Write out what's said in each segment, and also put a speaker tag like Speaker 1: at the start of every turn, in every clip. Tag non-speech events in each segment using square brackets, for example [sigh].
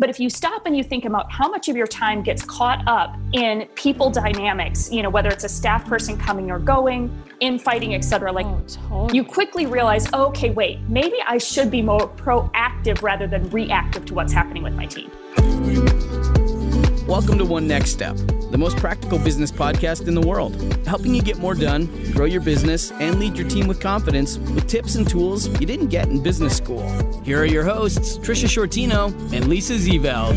Speaker 1: But if you stop and you think about how much of your time gets caught up in people dynamics, you know, whether it's a staff person coming or going, infighting, etc., like oh, totally. you quickly realize, oh, okay, wait, maybe I should be more proactive rather than reactive to what's happening with my team.
Speaker 2: Welcome to One Next Step, the most practical business podcast in the world, helping you get more done, grow your business, and lead your team with confidence with tips and tools you didn't get in business school. Here are your hosts, Tricia Sciortino and Lisa Zeveld.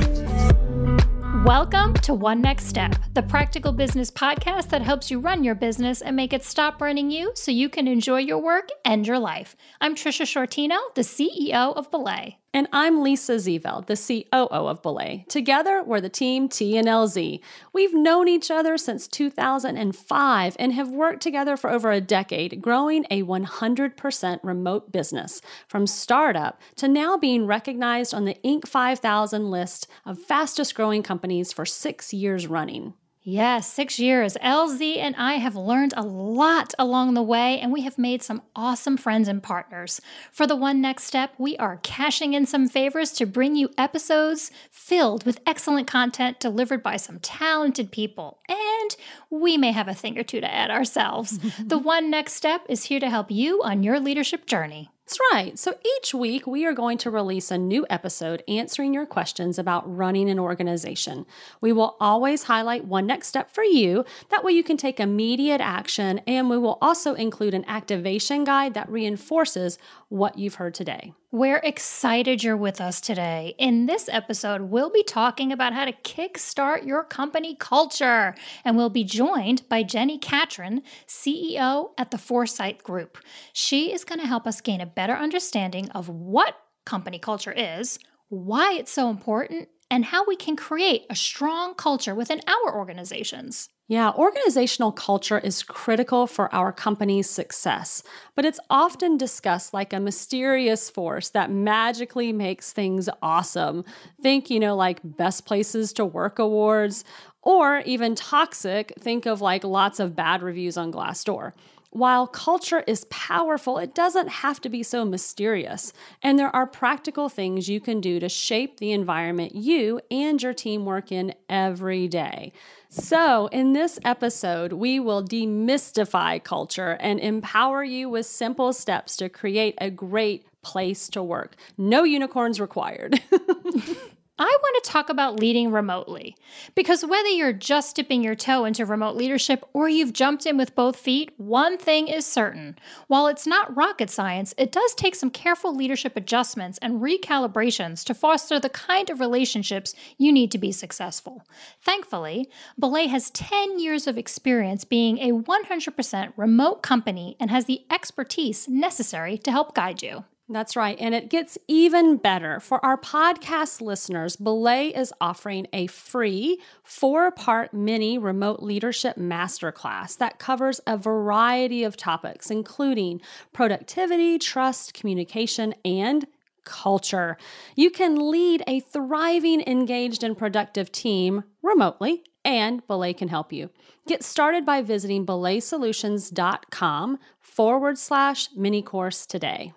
Speaker 3: Welcome to One Next Step, the practical business podcast that helps you run your business and make it stop running you so you can enjoy your work and your life. I'm Tricia Sciortino, the CEO of Belay.
Speaker 4: And I'm Lisa Zeveld, the COO of Belay. Together, we're the team TNLZ. We've known each other since 2005 and have worked together for over a decade, growing a 100% remote business from startup to now being recognized on the Inc. 5000 list of fastest growing companies for six years running.
Speaker 3: Yes, six years. LZ and I have learned a lot along the way, and we have made some awesome friends and partners. For the one next step, we are cashing in some favors to bring you episodes filled with excellent content delivered by some talented people. And we may have a thing or two to add ourselves. [laughs] the one next step is here to help you on your leadership journey.
Speaker 4: That's right. So each week we are going to release a new episode answering your questions about running an organization. We will always highlight one next step for you. That way you can take immediate action, and we will also include an activation guide that reinforces what you've heard today.
Speaker 3: We're excited you're with us today. In this episode, we'll be talking about how to kickstart your company culture, and we'll be joined by Jenni Catron, CEO at the 4Sight Group. She is going to help us gain a better understanding of what company culture is, why it's so important, and how we can create a strong culture within our organizations.
Speaker 4: Yeah, organizational culture is critical for our company's success, but it's often discussed like a mysterious force that magically makes things awesome. Think, you know, like best places to work awards, or even toxic, think of like lots of bad reviews on Glassdoor. While culture is powerful, it doesn't have to be so mysterious. And there are practical things you can do to shape the environment you and your team work in every day. So, in this episode, we will demystify culture and empower you with simple steps to create a great place to work. No unicorns required. [laughs]
Speaker 3: I want to talk about leading remotely. Because whether you're just dipping your toe into remote leadership or you've jumped in with both feet, one thing is certain. While it's not rocket science, it does take some careful leadership adjustments and recalibrations to foster the kind of relationships you need to be successful. Thankfully, Belay has 10 years of experience being a 100% remote company and has the expertise necessary to help guide you.
Speaker 4: That's right. And it gets even better. For our podcast listeners, Belay is offering a free four part mini remote leadership masterclass that covers a variety of topics, including productivity, trust, communication, and culture. You can lead a thriving, engaged, and productive team remotely, and Belay can help you. Get started by visiting belaysolutions.com forward slash mini course today.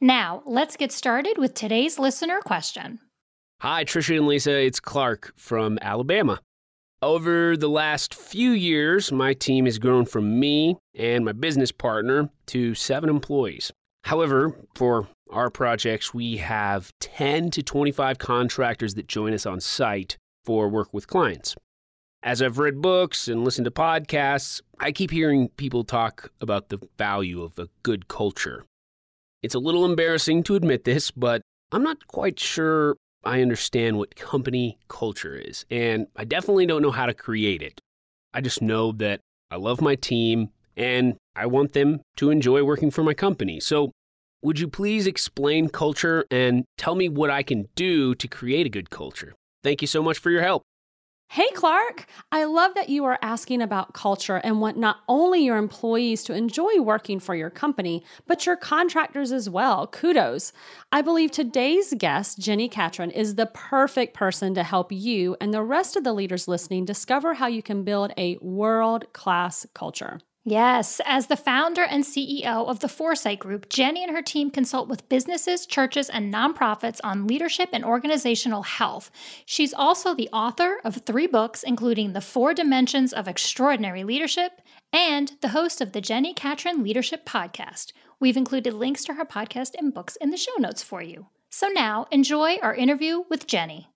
Speaker 3: Now, let's get started with today's listener question.
Speaker 5: Hi, Tricia and Lisa. It's Clark from Alabama. Over the last few years, my team has grown from me and my business partner to seven employees. However, for our projects, we have 10 to 25 contractors that join us on site for work with clients. As I've read books and listened to podcasts, I keep hearing people talk about the value of a good culture. It's a little embarrassing to admit this, but I'm not quite sure I understand what company culture is, and I definitely don't know how to create it. I just know that I love my team and I want them to enjoy working for my company. So, would you please explain culture and tell me what I can do to create a good culture? Thank you so much for your help.
Speaker 4: Hey, Clark. I love that you are asking about culture and want not only your employees to enjoy working for your company, but your contractors as well. Kudos. I believe today's guest, Jenni Catron, is the perfect person to help you and the rest of the leaders listening discover how you can build a world class culture.
Speaker 3: Yes, as the founder and CEO of the 4Sight Group, Jenny and her team consult with businesses, churches, and nonprofits on leadership and organizational health. She's also the author of three books, including The Four Dimensions of Extraordinary Leadership and the host of the Jenni Catron Leadership Podcast. We've included links to her podcast and books in the show notes for you. So now, enjoy our interview with Jenny.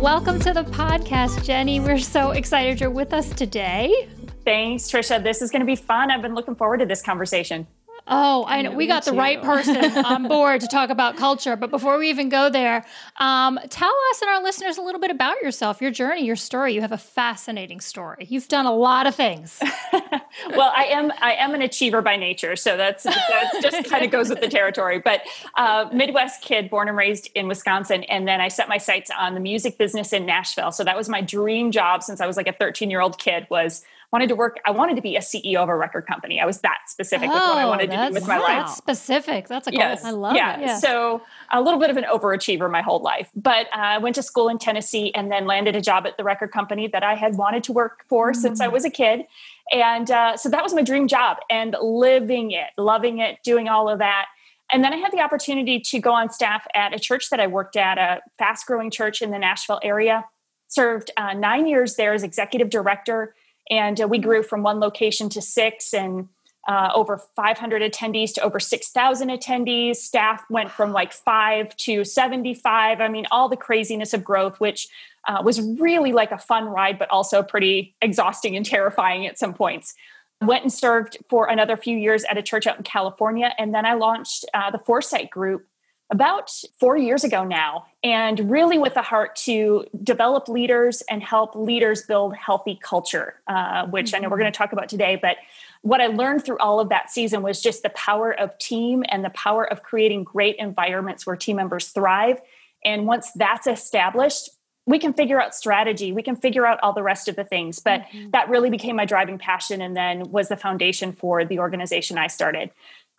Speaker 3: Welcome to the podcast, Jenny. We're so excited you're with us today.
Speaker 1: Thanks, Tricia. This is going to be fun. I've been looking forward to this conversation.
Speaker 3: Oh, I know. We got the right [laughs] person on board to talk about culture. But before we even go there, um, tell us and our listeners a little bit about yourself, your journey, your story. You have a fascinating story. You've done a lot of things. [laughs]
Speaker 1: well, I am I am an achiever by nature, so that's that just [laughs] kind of goes with the territory. But uh, Midwest kid, born and raised in Wisconsin, and then I set my sights on the music business in Nashville. So that was my dream job since I was like a 13 year old kid. Was wanted to work. I wanted to be a CEO of a record company. I was that specific oh, with what I oh, wanted to do with my life.
Speaker 3: Specific. That's a goal.
Speaker 1: Yes.
Speaker 3: I love
Speaker 1: yeah. it. Yeah. So a little bit of an overachiever my whole life, but uh, I went to school in Tennessee and then landed a job at the record company that I had wanted to work for mm. since I was a kid. And uh, so that was my dream job and living it, loving it, doing all of that. And then I had the opportunity to go on staff at a church that I worked at, a fast growing church in the Nashville area. Served uh, nine years there as executive director and uh, we grew from one location to six and uh, over 500 attendees to over 6,000 attendees. Staff went from like five to 75. I mean, all the craziness of growth, which uh, was really like a fun ride, but also pretty exhausting and terrifying at some points. Went and served for another few years at a church out in California. And then I launched uh, the 4Sight Group about four years ago now, and really with a heart to develop leaders and help leaders build healthy culture, uh, which mm-hmm. I know we're mm-hmm. going to talk about today. But what I learned through all of that season was just the power of team and the power of creating great environments where team members thrive. And once that's established, we can figure out strategy we can figure out all the rest of the things but mm-hmm. that really became my driving passion and then was the foundation for the organization i started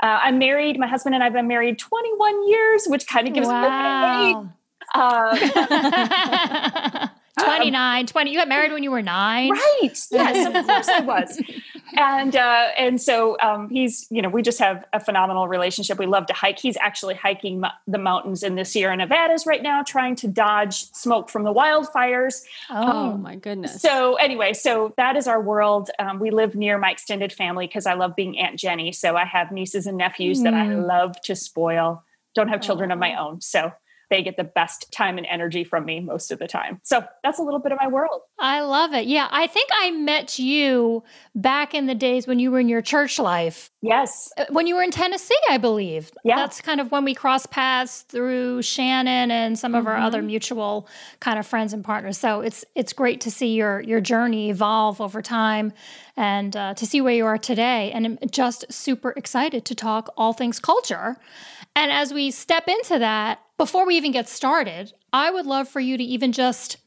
Speaker 1: uh, I'm married. My husband and I've been married 21 years, which kind of gives wow.
Speaker 3: me um, [laughs] 29, 20. You got married when you were nine.
Speaker 1: Right. [laughs] Yes, of course I was. And uh, and so um, he's, you know, we just have a phenomenal relationship. We love to hike. He's actually hiking the mountains in the Sierra Nevadas right now, trying to dodge smoke from the wildfires.
Speaker 4: Oh um, my goodness.
Speaker 1: So anyway, so that is our world. Um, we live near my extended family because I love being Aunt Jenny. So I have nieces and nephews mm. that I mm. love to spoil. Don't have children oh. of my own. So they get the best time and energy from me most of the time. So that's a little bit of my world.
Speaker 3: I love it. Yeah. I think I met you back in the days when you were in your church life.
Speaker 1: Yes.
Speaker 3: Uh, when you were in Tennessee, I believe. Yeah. That's kind of when we crossed paths through Shannon and some of mm-hmm. our other mm-hmm. mutual kind of friends and partners. So it's it's great to see your your journey evolve over time and uh, to see where you are today. And I'm just super excited to talk all things culture. And as we step into that, before we even get started, I would love for you to even just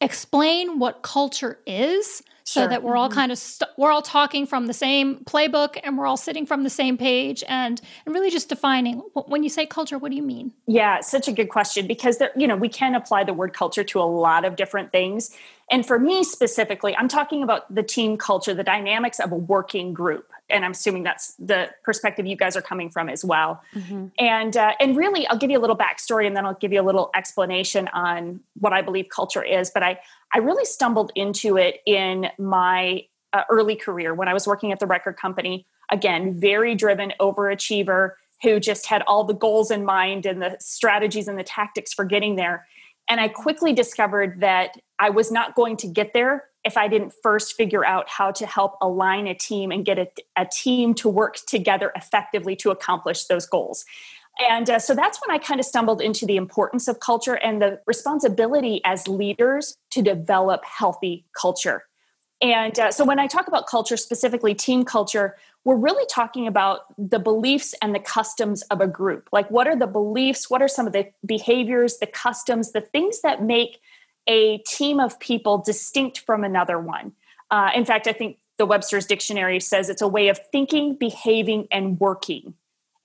Speaker 3: explain what culture is so that we're all mm-hmm. kind of we st- we're all talking from the same playbook and we're all sitting from the same page and and really just defining when you say culture what do you mean?
Speaker 1: Yeah such a good question because there you know we can apply the word culture to a lot of different things. And for me specifically i'm talking about the team culture the dynamics of a working group and I'm assuming that's the perspective you guys are coming from as well. Mm-hmm. And uh, and really, I'll give you a little backstory, and then I'll give you a little explanation on what I believe culture is. But I I really stumbled into it in my uh, early career when I was working at the record company. Again, very driven overachiever who just had all the goals in mind and the strategies and the tactics for getting there. And I quickly discovered that I was not going to get there if I didn't first figure out how to help align a team and get a, a team to work together effectively to accomplish those goals. And uh, so that's when I kind of stumbled into the importance of culture and the responsibility as leaders to develop healthy culture. And uh, so when I talk about culture, specifically team culture, we're really talking about the beliefs and the customs of a group. Like, what are the beliefs? What are some of the behaviors, the customs, the things that make a team of people distinct from another one. Uh, in fact, I think the Webster's Dictionary says it's a way of thinking, behaving, and working.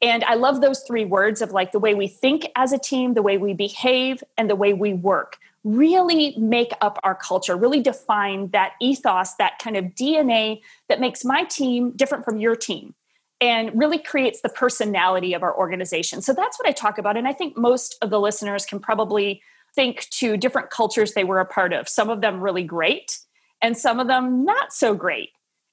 Speaker 1: And I love those three words of like the way we think as a team, the way we behave, and the way we work really make up our culture, really define that ethos, that kind of DNA that makes my team different from your team and really creates the personality of our organization. So that's what I talk about. And I think most of the listeners can probably think to different cultures they were a part of, some of them really great, and some of them not so great.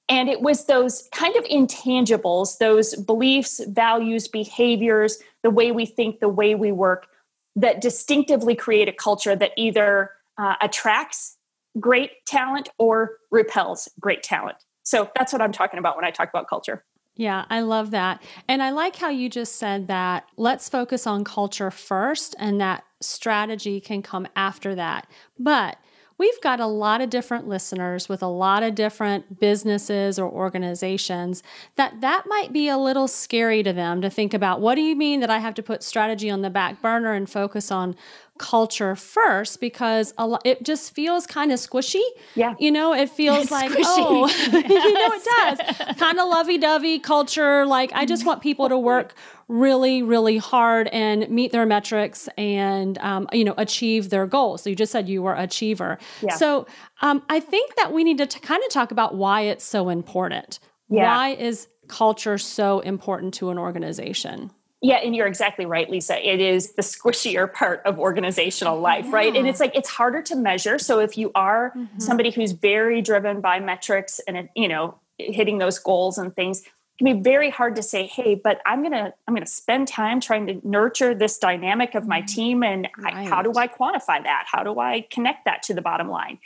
Speaker 1: And it was those kind of intangibles, those beliefs, values, behaviors, the way we think, the way we work, that distinctively create a culture that either uh, attracts great talent or repels great talent. So that's what I'm talking about when I talk about culture.
Speaker 4: Yeah, I love that. And I like how you just said that let's focus on culture first and that strategy can come after that. But we've got a lot of different listeners with a lot of different businesses or organizations that that might be a little scary to them to think about what do you mean that I have to put strategy on the back burner and focus on culture first because a lo- it just feels kind of squishy.
Speaker 1: Yeah.
Speaker 4: You know, it feels like, squishy. oh, yes. [laughs] you know, it does. kind of lovey dovey culture. Like, I just [laughs] want people to work really, really hard and meet their metrics and, um, you know, achieve their goals. So you just said you were achiever. Yeah. So um, I think that we need to t- kind of talk about why it's so important. Yeah. Why is culture so important to an organization?
Speaker 1: Yeah, and you're exactly right, Lisa. It is the squishier part of organizational life, yeah. right? And it's like it's harder to measure. So if you are mm-hmm. somebody who's very driven by metrics and you know hitting those goals and things, can be very hard to say, "Hey, but I'm gonna I'm gonna spend time trying to nurture this dynamic of my mm-hmm. team, and right. I, how do I quantify that? How do I connect that to the bottom line?"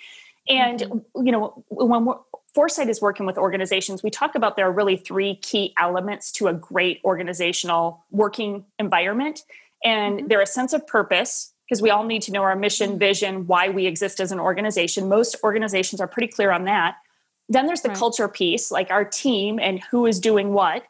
Speaker 1: And mm-hmm. you know, when we're 4Sight is working with organizations. We talk about there are really three key elements to a great organizational working environment. And mm-hmm. they're a sense of purpose, because we all need to know our mission, mm-hmm. vision, why we exist as an organization. Most organizations are pretty clear on that. Then there's the right. culture piece, like our team and who is doing what.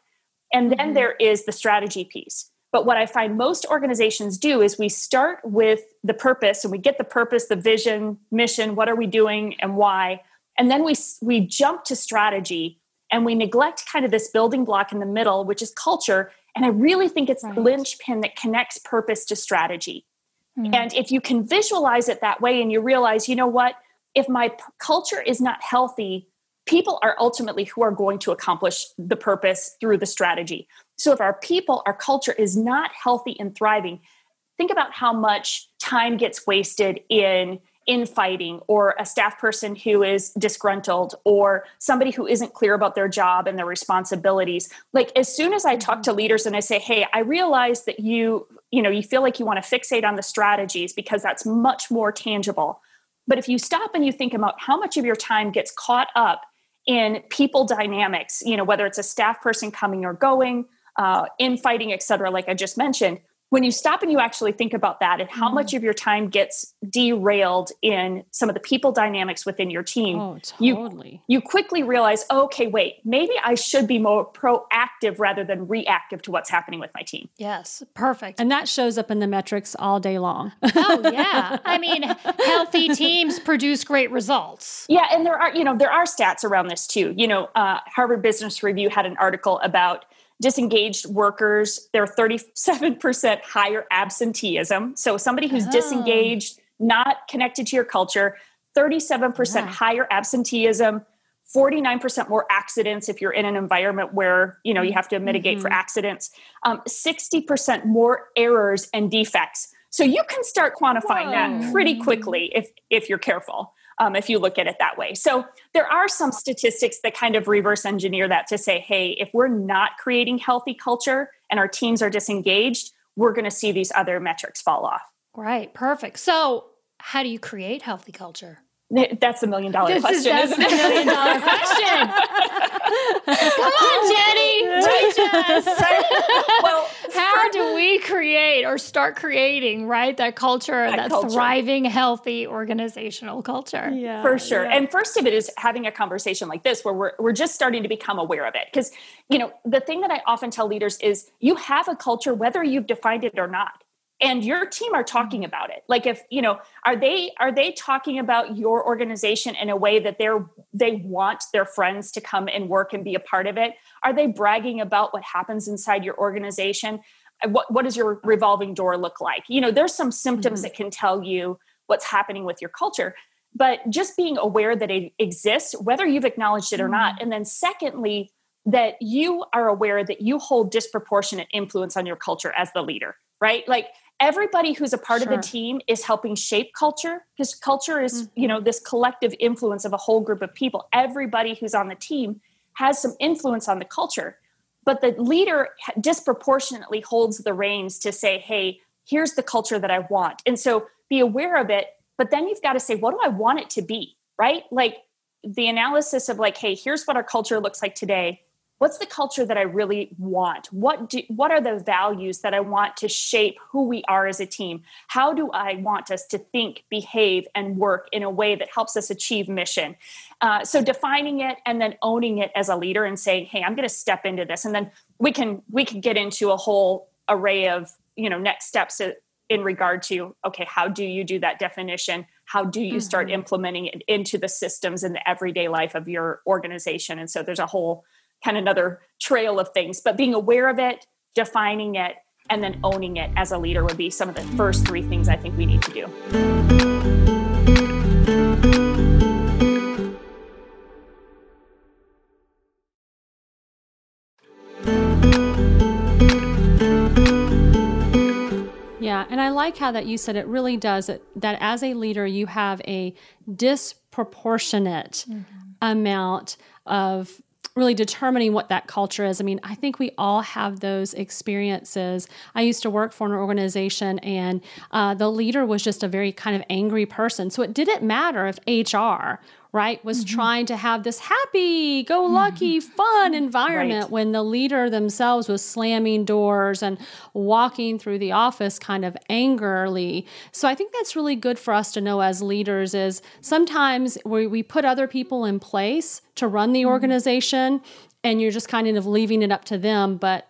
Speaker 1: And then mm-hmm. there is the strategy piece. But what I find most organizations do is we start with the purpose and we get the purpose, the vision, mission, what are we doing and why and then we we jump to strategy and we neglect kind of this building block in the middle which is culture and i really think it's right. the linchpin that connects purpose to strategy mm. and if you can visualize it that way and you realize you know what if my p- culture is not healthy people are ultimately who are going to accomplish the purpose through the strategy. So if our people our culture is not healthy and thriving think about how much time gets wasted in infighting or a staff person who is disgruntled or somebody who isn't clear about their job and their responsibilities. Like as soon as i talk to mm-hmm. leaders and i say hey i realize that you you know you feel like you want to fixate on the strategies because that's much more tangible. But if you stop and you think about how much of your time gets caught up in people dynamics you know whether it's a staff person coming or going uh, infighting et cetera like i just mentioned when you stop and you actually think about that and how mm-hmm. much of your time gets derailed in some of the people dynamics within your team
Speaker 4: oh, totally.
Speaker 1: you, you quickly realize okay wait maybe i should be more proactive rather than reactive to what's happening with my team.
Speaker 3: Yes perfect.
Speaker 4: And that shows up in the metrics all day long.
Speaker 3: Oh yeah. [laughs] I mean healthy teams produce great results.
Speaker 1: Yeah and there are you know there are stats around this too. You know uh, harvard business review had an article about disengaged workers, they're 37% higher absenteeism. So somebody who's oh. disengaged, not connected to your culture, 37% yeah. higher absenteeism, 49% more accidents if you're in an environment where you know you have to mitigate mm-hmm. for accidents um, 60% more errors and defects so you can start quantifying Whoa. that pretty quickly if if you're careful um, if you look at it that way. So there are some statistics that kind of reverse engineer that to say, hey, if we're not creating healthy culture and our teams are disengaged, we're going to see these other metrics fall off.
Speaker 3: Right, perfect. So, how do you create healthy culture?
Speaker 1: That's a million dollar this question.
Speaker 3: Is, that's a million dollar [laughs] question. [laughs] Come on, Jenny, teach us. well, how do we create or start creating right that culture, that, that culture. thriving, healthy organizational culture?
Speaker 1: Yeah, for sure. Yeah. And first of it is having a conversation like this, where we're we're just starting to become aware of it. Because you know, the thing that I often tell leaders is, you have a culture whether you've defined it or not and your team are talking mm-hmm. about it like if you know are they are they talking about your organization in a way that they're they want their friends to come and work and be a part of it are they bragging about what happens inside your organization what, what does your revolving door look like you know there's some symptoms mm-hmm. that can tell you what's happening with your culture but just being aware that it exists whether you've acknowledged it or not mm-hmm. and then secondly that you are aware that you hold disproportionate influence on your culture as the leader right like everybody who's a part sure. of the team is helping shape culture because culture is mm-hmm. you know this collective influence of a whole group of people everybody who's on the team has some influence on the culture but the leader disproportionately holds the reins to say hey here's the culture that i want. And so be aware of it but then you've got to say what do i want it to be right? Like the analysis of like hey here's what our culture looks like today what's the culture that I really want? What do, what are the values that I want to shape who we are as a team? How do I want us to think, behave, and work in a way that helps us achieve mission? Uh, so defining it and then owning it as a leader and saying, "Hey, I'm going to step into this," and then we can we can get into a whole array of you know next steps in regard to okay, how do you do that definition? How do you start mm-hmm. implementing it into the systems in the everyday life of your organization? And so there's a whole kind of another trail of things. But being aware of it, defining it, and then owning it as a leader would be some of the first three things I think we need to do.
Speaker 4: Yeah, and I like how that you said it really does it that as a leader you have a disproportionate mm-hmm. amount of really determining what that culture is. I mean, I think we all have those experiences. I used to work for an organization, and uh, the leader was just a very kind of angry person. So it didn't matter if HR right was mm-hmm. trying to have this happy go lucky mm-hmm. fun environment right. when the leader themselves was slamming doors and walking through the office kind of angrily so i think that's really good for us to know as leaders is sometimes we, we put other people in place to run the mm-hmm. organization and you're just kind of leaving it up to them but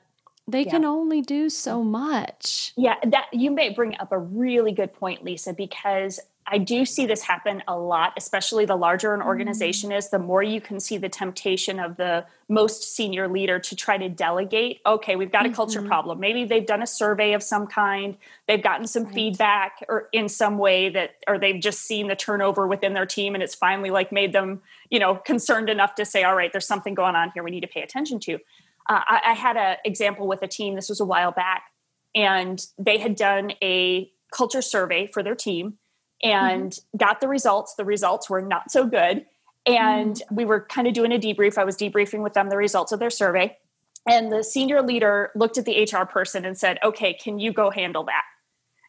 Speaker 4: they yeah. can only do so much.
Speaker 1: Yeah, that you may bring up a really good point, Lisa, because I do see this happen a lot, especially the larger an organization mm. is, the more you can see the temptation of the most senior leader to try to delegate. Okay, we've got a culture mm-hmm. problem. Maybe they've done a survey of some kind, they've gotten some right. feedback or in some way that, or they've just seen the turnover within their team and it's finally like made them, you know, concerned enough to say, all right, there's something going on here we need to pay attention to. Uh, I, I had an example with a team, this was a while back, and they had done a culture survey for their team and mm-hmm. got the results. The results were not so good. And mm-hmm. we were kind of doing a debrief. I was debriefing with them the results of their survey. And the senior leader looked at the HR person and said, Okay, can you go handle that?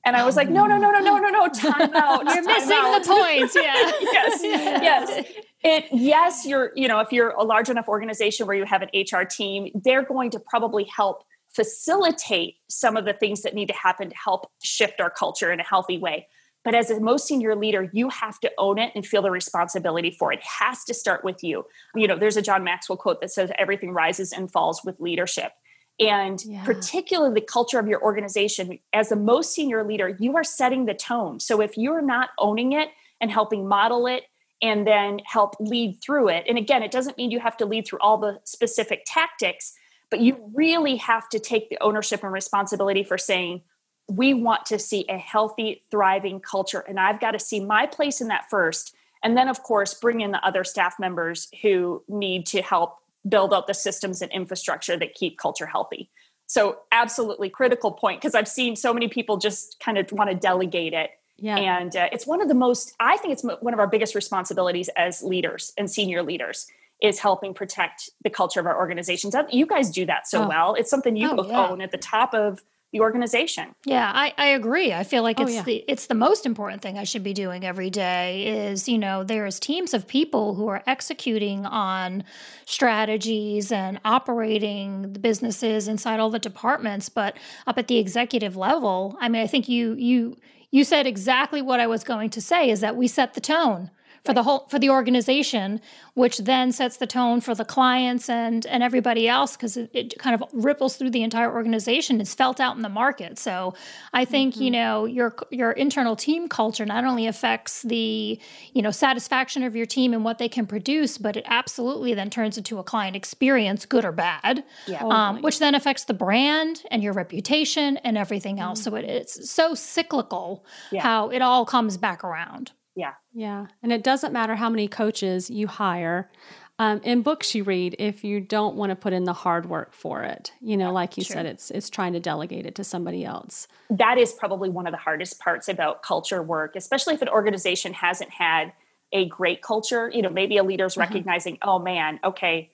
Speaker 1: And I was like, no, no, no, no, no, no, no, time [laughs] out.
Speaker 3: You're time missing out. the points. Yeah. [laughs]
Speaker 1: yes. Yes. It, yes, you're, you know, if you're a large enough organization where you have an HR team, they're going to probably help facilitate some of the things that need to happen to help shift our culture in a healthy way. But as a most senior leader, you have to own it and feel the responsibility for it. It has to start with you. You know, there's a John Maxwell quote that says, everything rises and falls with leadership. And yeah. particularly the culture of your organization, as the most senior leader, you are setting the tone. So if you're not owning it and helping model it and then help lead through it, and again, it doesn't mean you have to lead through all the specific tactics, but you really have to take the ownership and responsibility for saying, we want to see a healthy, thriving culture. And I've got to see my place in that first. And then, of course, bring in the other staff members who need to help build out the systems and infrastructure that keep culture healthy. So, absolutely critical point because I've seen so many people just kind of want to delegate it. Yeah. And uh, it's one of the most, I think it's one of our biggest responsibilities as leaders and senior leaders is helping protect the culture of our organizations. You guys do that so oh. well. It's something you oh, both yeah. own at the top of the organization.
Speaker 3: Yeah, I, I agree. I feel like oh, it's yeah. the it's the most important thing I should be doing every day is, you know, there's teams of people who are executing on strategies and operating the businesses inside all the departments, but up at the executive level, I mean, I think you you you said exactly what I was going to say is that we set the tone for the whole for the organization which then sets the tone for the clients and and everybody else because it, it, kind of ripples through the entire organization it's felt out in the market so i think mm-hmm. you know your your internal team culture not only affects the you know satisfaction of your team and what they can produce but it absolutely then turns into a client experience good or bad yeah. um, which then affects the brand and your reputation and everything else mm-hmm. so it, it's so cyclical yeah. how it all comes back around
Speaker 1: yeah.
Speaker 4: Yeah. And it doesn't matter how many coaches you hire. Um, in books you read, if you don't want to put in the hard work for it, you know, like you said, it's it's trying to delegate it to somebody else.
Speaker 1: That is probably one of the hardest parts about culture work, especially if an organization hasn't had a great culture. You know, maybe a leader's mm-hmm. recognizing, oh man, okay,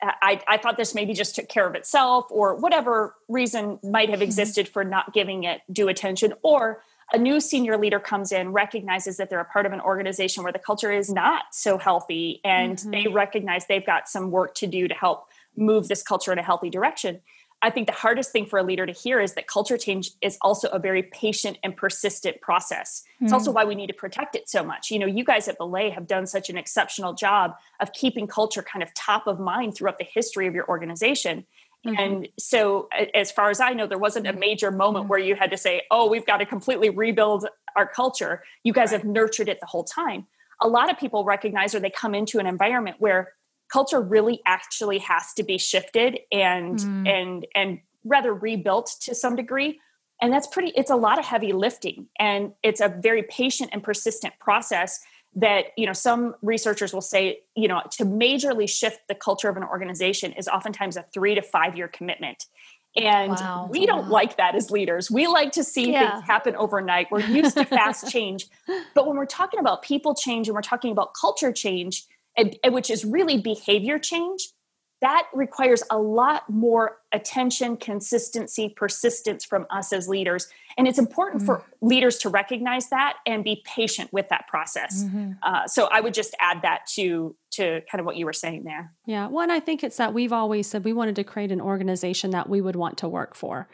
Speaker 1: I, I thought this maybe just took care of itself, or whatever reason might have mm-hmm. existed for not giving it due attention, or a new senior leader comes in, recognizes that they're a part of an organization where the culture is not so healthy, and mm-hmm. they recognize they've got some work to do to help move this culture in a healthy direction. I think the hardest thing for a leader to hear is that culture change is also a very patient and persistent process. Mm-hmm. It's also mm. why we need to protect it so much. You know, you guys at Belay have done such an exceptional job of keeping culture kind of top of mind throughout the history of your organization. Mm-hmm. And so, as far as I know, there wasn't a major moment mm-hmm. where you had to say, oh, we've got to completely rebuild our culture. You guys right. have nurtured it the whole time. A lot of people recognize or they come into an environment where culture really actually has to be shifted and mm. and and rather rebuilt to some degree and that's pretty it's a lot of heavy lifting and it's a very patient and persistent process that you know some researchers will say you know to majorly shift the culture of an organization is oftentimes a three to five year commitment. And wow, we don't wow. like that as leaders. We like to see yeah. things happen overnight. We're used to fast [laughs] change. But when we're talking about people change and we're talking about culture change and, and which is really behavior change that requires a lot more attention, consistency, persistence from us as leaders. And it's important mm for leaders to recognize that and be patient with that process. Mm-hmm. Uh, so I would just add that to to kind of what you were saying there.
Speaker 4: Yeah. One, I think it's that we've always said we wanted to create an organization that we would want to work for.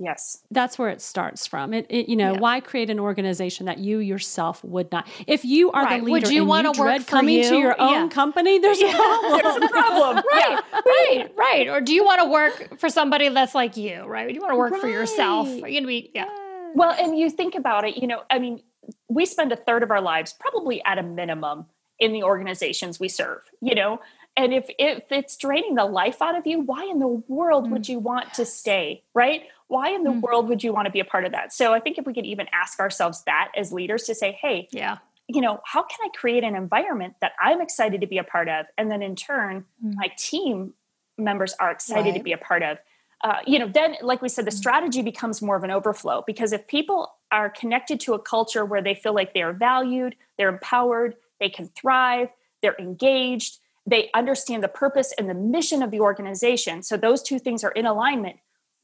Speaker 1: Yes.
Speaker 4: That's where it starts from. It, it you know, yeah. why create an organization that you yourself would not? If you are right. the leader would you want to work coming you? to your own yeah. company, there's yeah. a [laughs] problem.
Speaker 1: There's a problem. [laughs]
Speaker 3: right. right. Right. Or do you want to work for somebody that's like you, right? Do you want to work right. for yourself? Are you going to be yeah.
Speaker 1: Well, and you think about it, you know, I mean, we spend a third of our lives probably at a minimum in the organizations we serve, you know, and if, if it's draining the life out of you why in the world mm. would you want to stay right why in the mm. world would you want to be a part of that so i think if we could even ask ourselves that as leaders to say hey
Speaker 3: yeah
Speaker 1: you know how can i create an environment that i'm excited to be a part of and then in turn mm. my team members are excited right. to be a part of uh, you know then like we said the mm. strategy becomes more of an overflow because if people are connected to a culture where they feel like they are valued they're empowered they can thrive they're engaged they understand the purpose and the mission of the organization so those two things are in alignment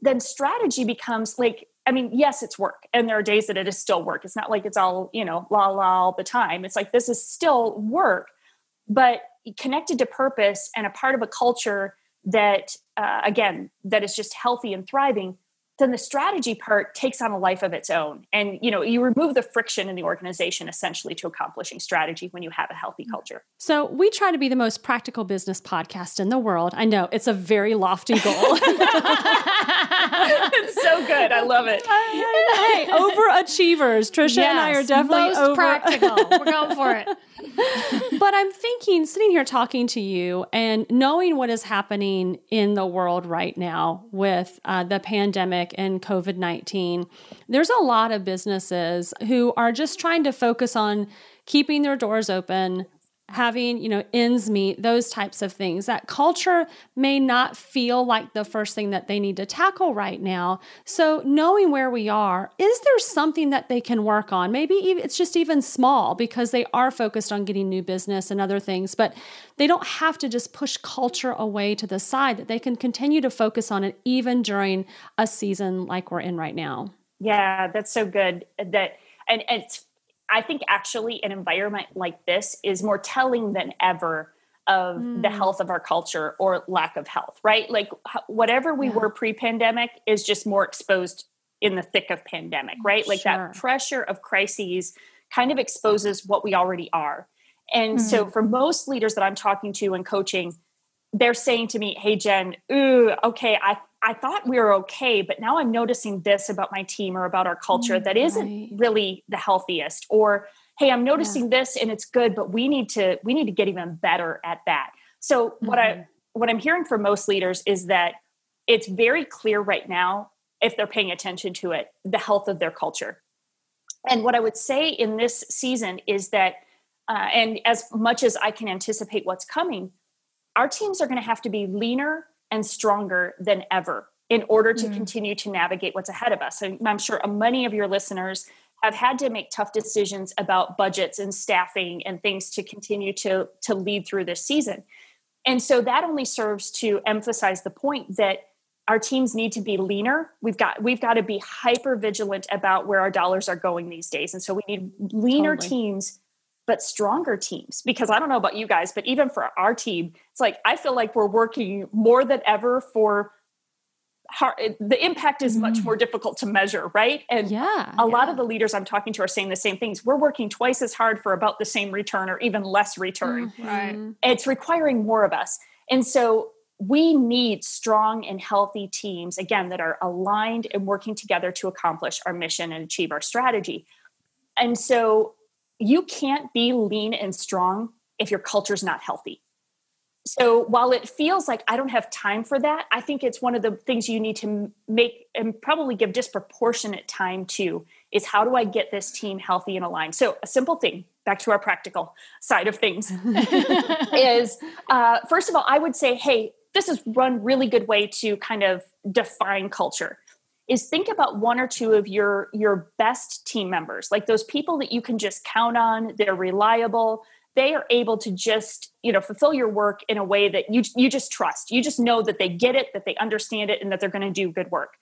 Speaker 1: then strategy becomes like i mean yes it's work and there are days that it is still work. It's not like it's all you know la la all the time. It's like this is still work but connected to purpose and a part of a culture that uh, again that is just healthy and thriving then the strategy part takes on a life of its own. And you know you remove the friction in the organization essentially to accomplishing strategy when you have a healthy culture.
Speaker 4: So we try to be the most practical business podcast in the world. I know it's a very lofty goal [laughs]
Speaker 1: it's so good. I love it.
Speaker 4: Hey overachievers. Tricia yes, and i are definitely
Speaker 3: most
Speaker 4: over-
Speaker 3: practical. We're going [laughs] for it.
Speaker 4: But I'm thinking, sitting here talking to you and knowing what is happening in the world right now with uh, the pandemic and COVID 19, there's a lot of businesses who are just trying to focus on keeping their doors open, having, you know, ends meet, those types of things. That culture may not feel like the first thing that they need to tackle right now. So, knowing where we are, is there something that they can work on? Maybe it's just even small because they are focused on getting new business and other things, but they don't have to just push culture away to the side, that they can continue to focus on it even during a season like we're in right now.
Speaker 1: Yeah, that's so good. Uh, that and, and it's I think actually an environment like this is more telling than ever of mm. the health of our culture or lack of health, right? Like whatever we yeah. were pre pandemic is just more exposed in the thick of pandemic, right? Like sure. that pressure of crises kind of exposes what we already are. And mm-hmm. so for most leaders that I'm talking to and coaching, they're saying to me, Hey, Jen, ooh, okay, I, I thought we were okay, but now I'm noticing this about my team or about our culture that isn't right. really the healthiest. Or, hey, I'm noticing yeah. this and it's good, but we need to we need to get even better at that. So mm-hmm. what I mm-hmm. what I'm hearing from most leaders is that it's very clear right now if they're paying attention to it the health of their culture and what i would say in this season is that uh, and as much as i can anticipate what's coming our teams are going to have to be leaner and stronger than ever in order to mm. continue to navigate what's ahead of us and i'm sure many of your listeners have had to make tough decisions about budgets and staffing and things to continue to to lead through this season and so that only serves to emphasize the point that our teams need to be leaner we've got we've got to be hyper vigilant about where our dollars are going these days and so we need leaner totally. teams but stronger teams because i don't know about you guys but even for our team it's like i feel like we're working more than ever for hard, the impact is much mm. more difficult to measure right and
Speaker 4: yeah
Speaker 1: a yeah. lot of the leaders i'm talking to are saying the same things we're working twice as hard for about the same return or even less return
Speaker 3: mm-hmm. right
Speaker 1: it's requiring more of us and so we need strong and healthy teams, again, that are aligned and working together to accomplish our mission and achieve our strategy. And so you can't be lean and strong if your culture's not healthy. So while it feels like I don't have time for that, I think it's one of the things you need to make and probably give disproportionate time to is how do I get this team healthy and aligned? So a simple thing, back to our practical side of things, [laughs] is uh, first of all, I would say, hey, this is one really good way to kind of define culture is think about one or two of your your best team members like those people that you can just count on they're reliable they are able to just you know fulfill your work in a way that you you just trust. You just know that they get it that they understand it and that they're going to do good work.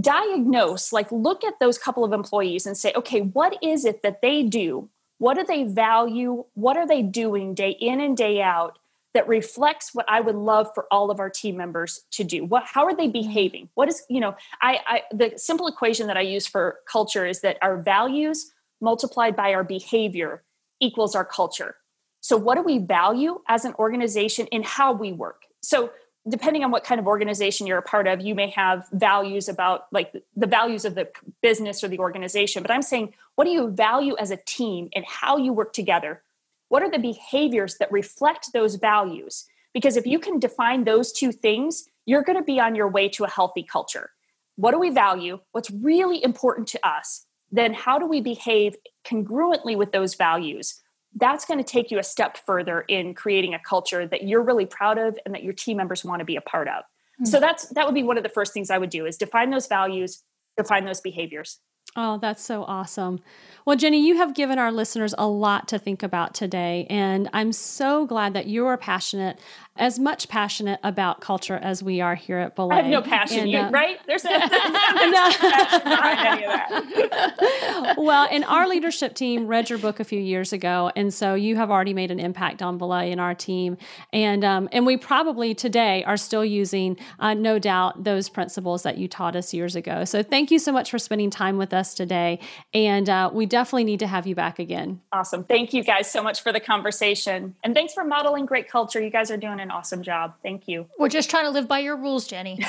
Speaker 1: Diagnose like look at those couple of employees and say okay what is it that they do? What do they value? What are they doing day in and day out that reflects what I would love for all of our team members to do. What how are they mm-hmm. behaving? What is, you know, I, I the simple equation that I use for culture is that our values multiplied by our behavior equals our culture. So what do we value as an organization in how we work? So depending on what kind of organization you're a part of, you may have values about like the values of the business or the organization. But I'm saying, what do you value as a team and how you work together what are the behaviors that reflect those values? Because if you can define those two things, you're going to be on your way to a healthy culture. What do we value? What's really important to us? Then how do we behave congruently with those values? That's going to take you a step further in creating a culture that you're really proud of and that your team members want to be a part of. Mm-hmm. So that's that would be one of the first things I would do is define those values, define those behaviors.
Speaker 4: Oh, that's so awesome. Well, Jenny, you have given our listeners a lot to think about today. And I'm so glad that you are passionate, as much passionate about culture as we are here at Belay.
Speaker 1: I have no passion, and, uh, you, right? There's no, [laughs] no. passion behind any of that. [laughs]
Speaker 4: well, and our leadership team read your book a few years ago. And so you have already made an impact on Belay and our team. And, um, and we probably today are still using, uh, no doubt, those principles that you taught us years ago. So thank you so much for spending time with us today. And uh, we definitely need to have you back again.
Speaker 1: Awesome. Thank you guys so much for the conversation. And thanks for modeling great culture. You guys are doing an awesome job. Thank you.
Speaker 3: We're just trying to live by your rules, Jenny. [laughs]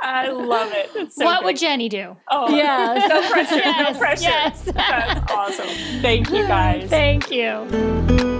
Speaker 1: I love it.
Speaker 3: So what good. would Jenny do?
Speaker 1: Oh, yeah. No pressure. yes, no pressure. Yes. That's awesome. Thank you guys.
Speaker 3: Thank you.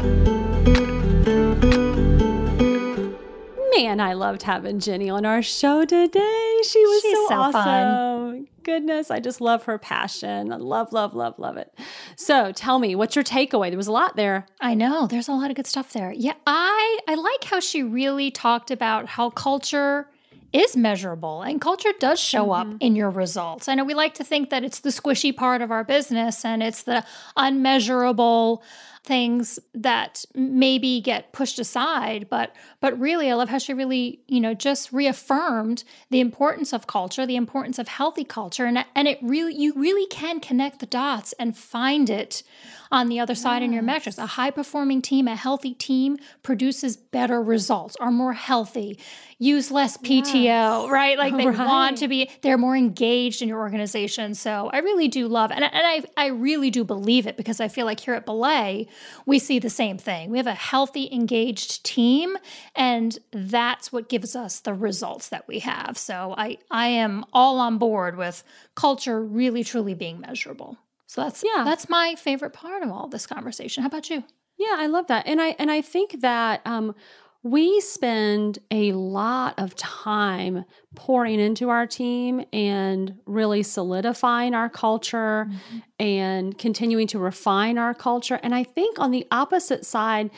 Speaker 4: Man, I loved having Jenny on our show today. She was
Speaker 3: She's
Speaker 4: so,
Speaker 3: so
Speaker 4: awesome.
Speaker 3: Fun.
Speaker 4: Goodness, I just love her passion. I love, love, love, love it. So tell me, what's your takeaway? There was a lot there.
Speaker 3: I know. There's a lot of good stuff there. Yeah, I I like how she really talked about how culture is measurable and culture does show mm-hmm. up in your results. I know we like to think that it's the squishy part of our business and it's the unmeasurable things that maybe get pushed aside but but really i love how she really you know just reaffirmed the importance of culture the importance of healthy culture and and it really you really can connect the dots and find it on the other side in your metrics a high performing team a healthy team produces better results are more healthy use less PTO, CEO, [laughs] right? Like they right. want to be, they're more engaged in your organization. So I really do love, and, and I, I really do believe it because I feel like here at Belay, we see the same thing. We have a healthy, engaged team, and that's what gives us the results that we have. So I, I am all on board with culture really, truly being measurable. So that's yeah. that's my favorite part of all this conversation. How about you?
Speaker 4: Yeah, I love that. And I and I think that um we spend a lot of time pouring into our team and really solidifying our culture mm-hmm. and continuing to refine our culture. And I think on the opposite side,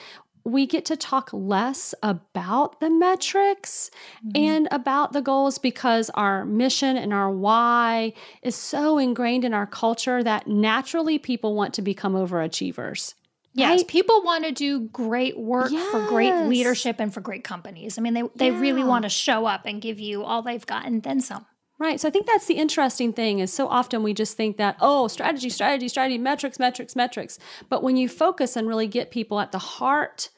Speaker 4: we get to talk less about the metrics mm-hmm. and about the goals because our mission and our why is so ingrained in our culture that naturally people want to become overachievers.
Speaker 3: Yes, right? people want to do great work yes. for great leadership and for great companies. I mean, they, they yeah. really want to show up and give you all they've got and then some.
Speaker 4: Right. So I think that's the interesting thing is so often we just think that, oh, strategy, strategy, strategy, metrics, metrics, metrics. But when you focus and really get people at the heart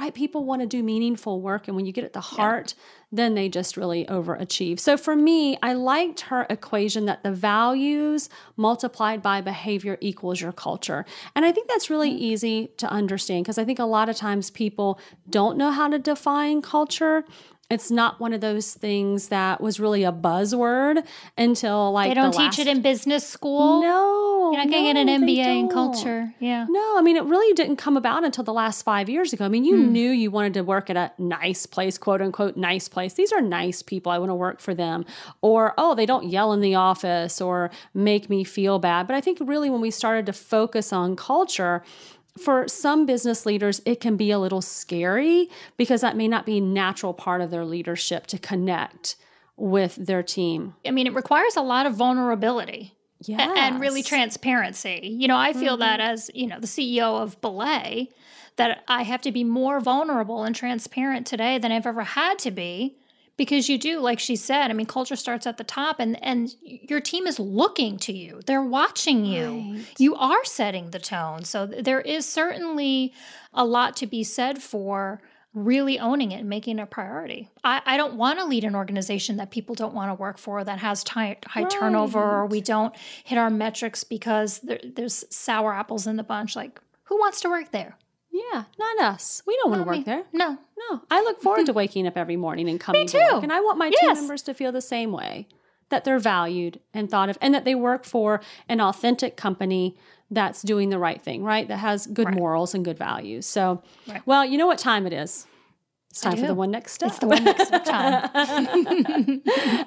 Speaker 4: right? People want to do meaningful work. And when you get at the heart, yeah. then they just really overachieve. So for me, I liked her equation that the values multiplied by behavior equals your culture. And I think that's really mm-hmm. easy to understand because I think a lot of times people don't know how to define culture it's not one of those things that was really a buzzword until like
Speaker 3: they don't
Speaker 4: the
Speaker 3: teach it in business school.
Speaker 4: No,
Speaker 3: you're not gonna
Speaker 4: no,
Speaker 3: get an MBA in culture. Yeah,
Speaker 4: no. I mean, it really didn't come about until the last five years ago. I mean, you hmm. knew you wanted to work at a nice place, quote unquote, nice place. These are nice people. I want to work for them. Or oh, they don't yell in the office or make me feel bad. But I think really when we started to focus on culture for some business leaders, it can be a little scary because that may not be a natural part of their leadership to connect with their team.
Speaker 3: I mean, it requires a lot of vulnerability. Yes. And really transparency. You know, I feel mm-hmm. that as, you know, the CEO of Belay, that I have to be more vulnerable and transparent today than I've ever had to be because you do like she said i mean culture starts at the top and and your team is looking to you they're watching you right. you are setting the tone so there is certainly a lot to be said for really owning it and making it a priority. I, I don't want to lead an organization that people don't want to work for, that has high, high right. turnover, or we don't hit our metrics because there, there's sour apples in the bunch. Like, who wants to work there?
Speaker 4: Yeah, not us. We don't want to work
Speaker 3: me.
Speaker 4: there.
Speaker 3: No.
Speaker 4: No. I look forward to waking up every morning and coming to work. And I want my yes. team members to feel the same way that they're valued and thought of and that they work for an authentic company that's doing the right thing, right? That has good right. morals and good values. So, right. well, you know what time it is. It's time for the one next step.
Speaker 3: It's the one next step time. [laughs]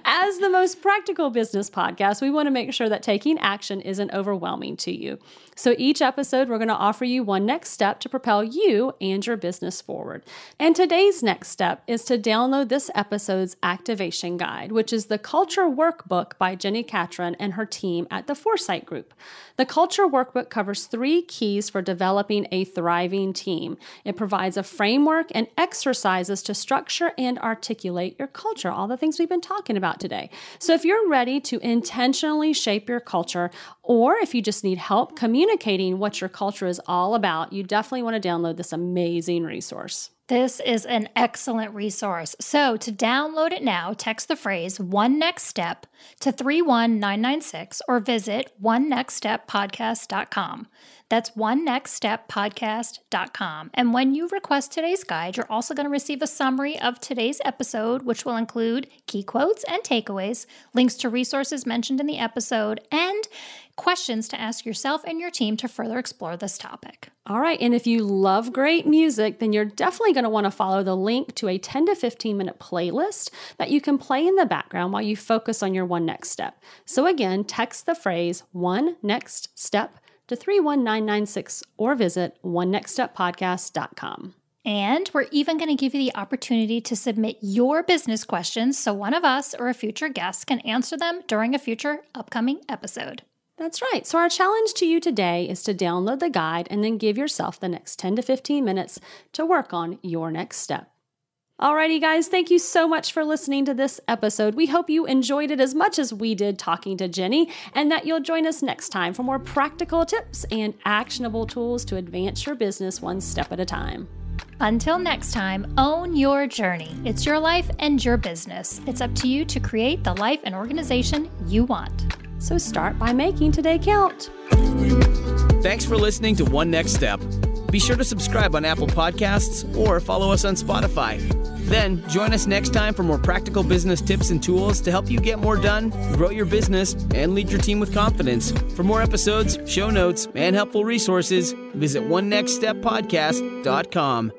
Speaker 4: As the most practical business podcast, we want to make sure that taking action isn't overwhelming to you. So each episode, we're going to offer you one next step to propel you and your business forward. And today's next step is to download this episode's activation guide, which is the Culture Workbook by Jenni Catron and her team at the 4Sight Group. The Culture Workbook covers three keys for developing a thriving team. It provides a framework and exercises to structure and articulate your culture, all the things we've been talking about today. So if you're ready to intentionally shape your culture, or if you just need help communicating what your culture is all about, you definitely want to download this amazing resource.
Speaker 3: This is an excellent resource. So, to download it now, text the phrase one next step to 31996 or visit one podcast.com. That's one next step podcast.com. And when you request today's guide, you're also going to receive a summary of today's episode, which will include key quotes and takeaways, links to resources mentioned in the episode, and questions to ask yourself and your team to further explore this topic.
Speaker 4: All right. And if you love great music, then you're definitely going to want to follow the link to a 10 to 15 minute playlist that you can play in the background while you focus on your one next step. So again, text the phrase one next step to 31996 or visit onenextsteppodcast.com.
Speaker 3: And we're even going to give you the opportunity to submit your business questions so one of us or a future guest can answer them during a future upcoming episode.
Speaker 4: That's right. So, our challenge to you today is to download the guide and then give yourself the next 10 to 15 minutes to work on your next step. Alrighty, guys, thank you so much for listening to this episode. We hope you enjoyed it as much as we did talking to Jenni, and that you'll join us next time for more practical tips and actionable tools to advance your business one step at a time.
Speaker 3: Until next time, own your journey. It's your life and your business. It's up to you to create the life and organization you want.
Speaker 4: So start by making today count.
Speaker 2: Thanks for listening to One Next Step. Be sure to subscribe on Apple Podcasts or follow us on Spotify. Then join us next time for more practical business tips and tools to help you get more done, grow your business, and lead your team with confidence. For more episodes, show notes, and helpful resources, visit onenextsteppodcast.com.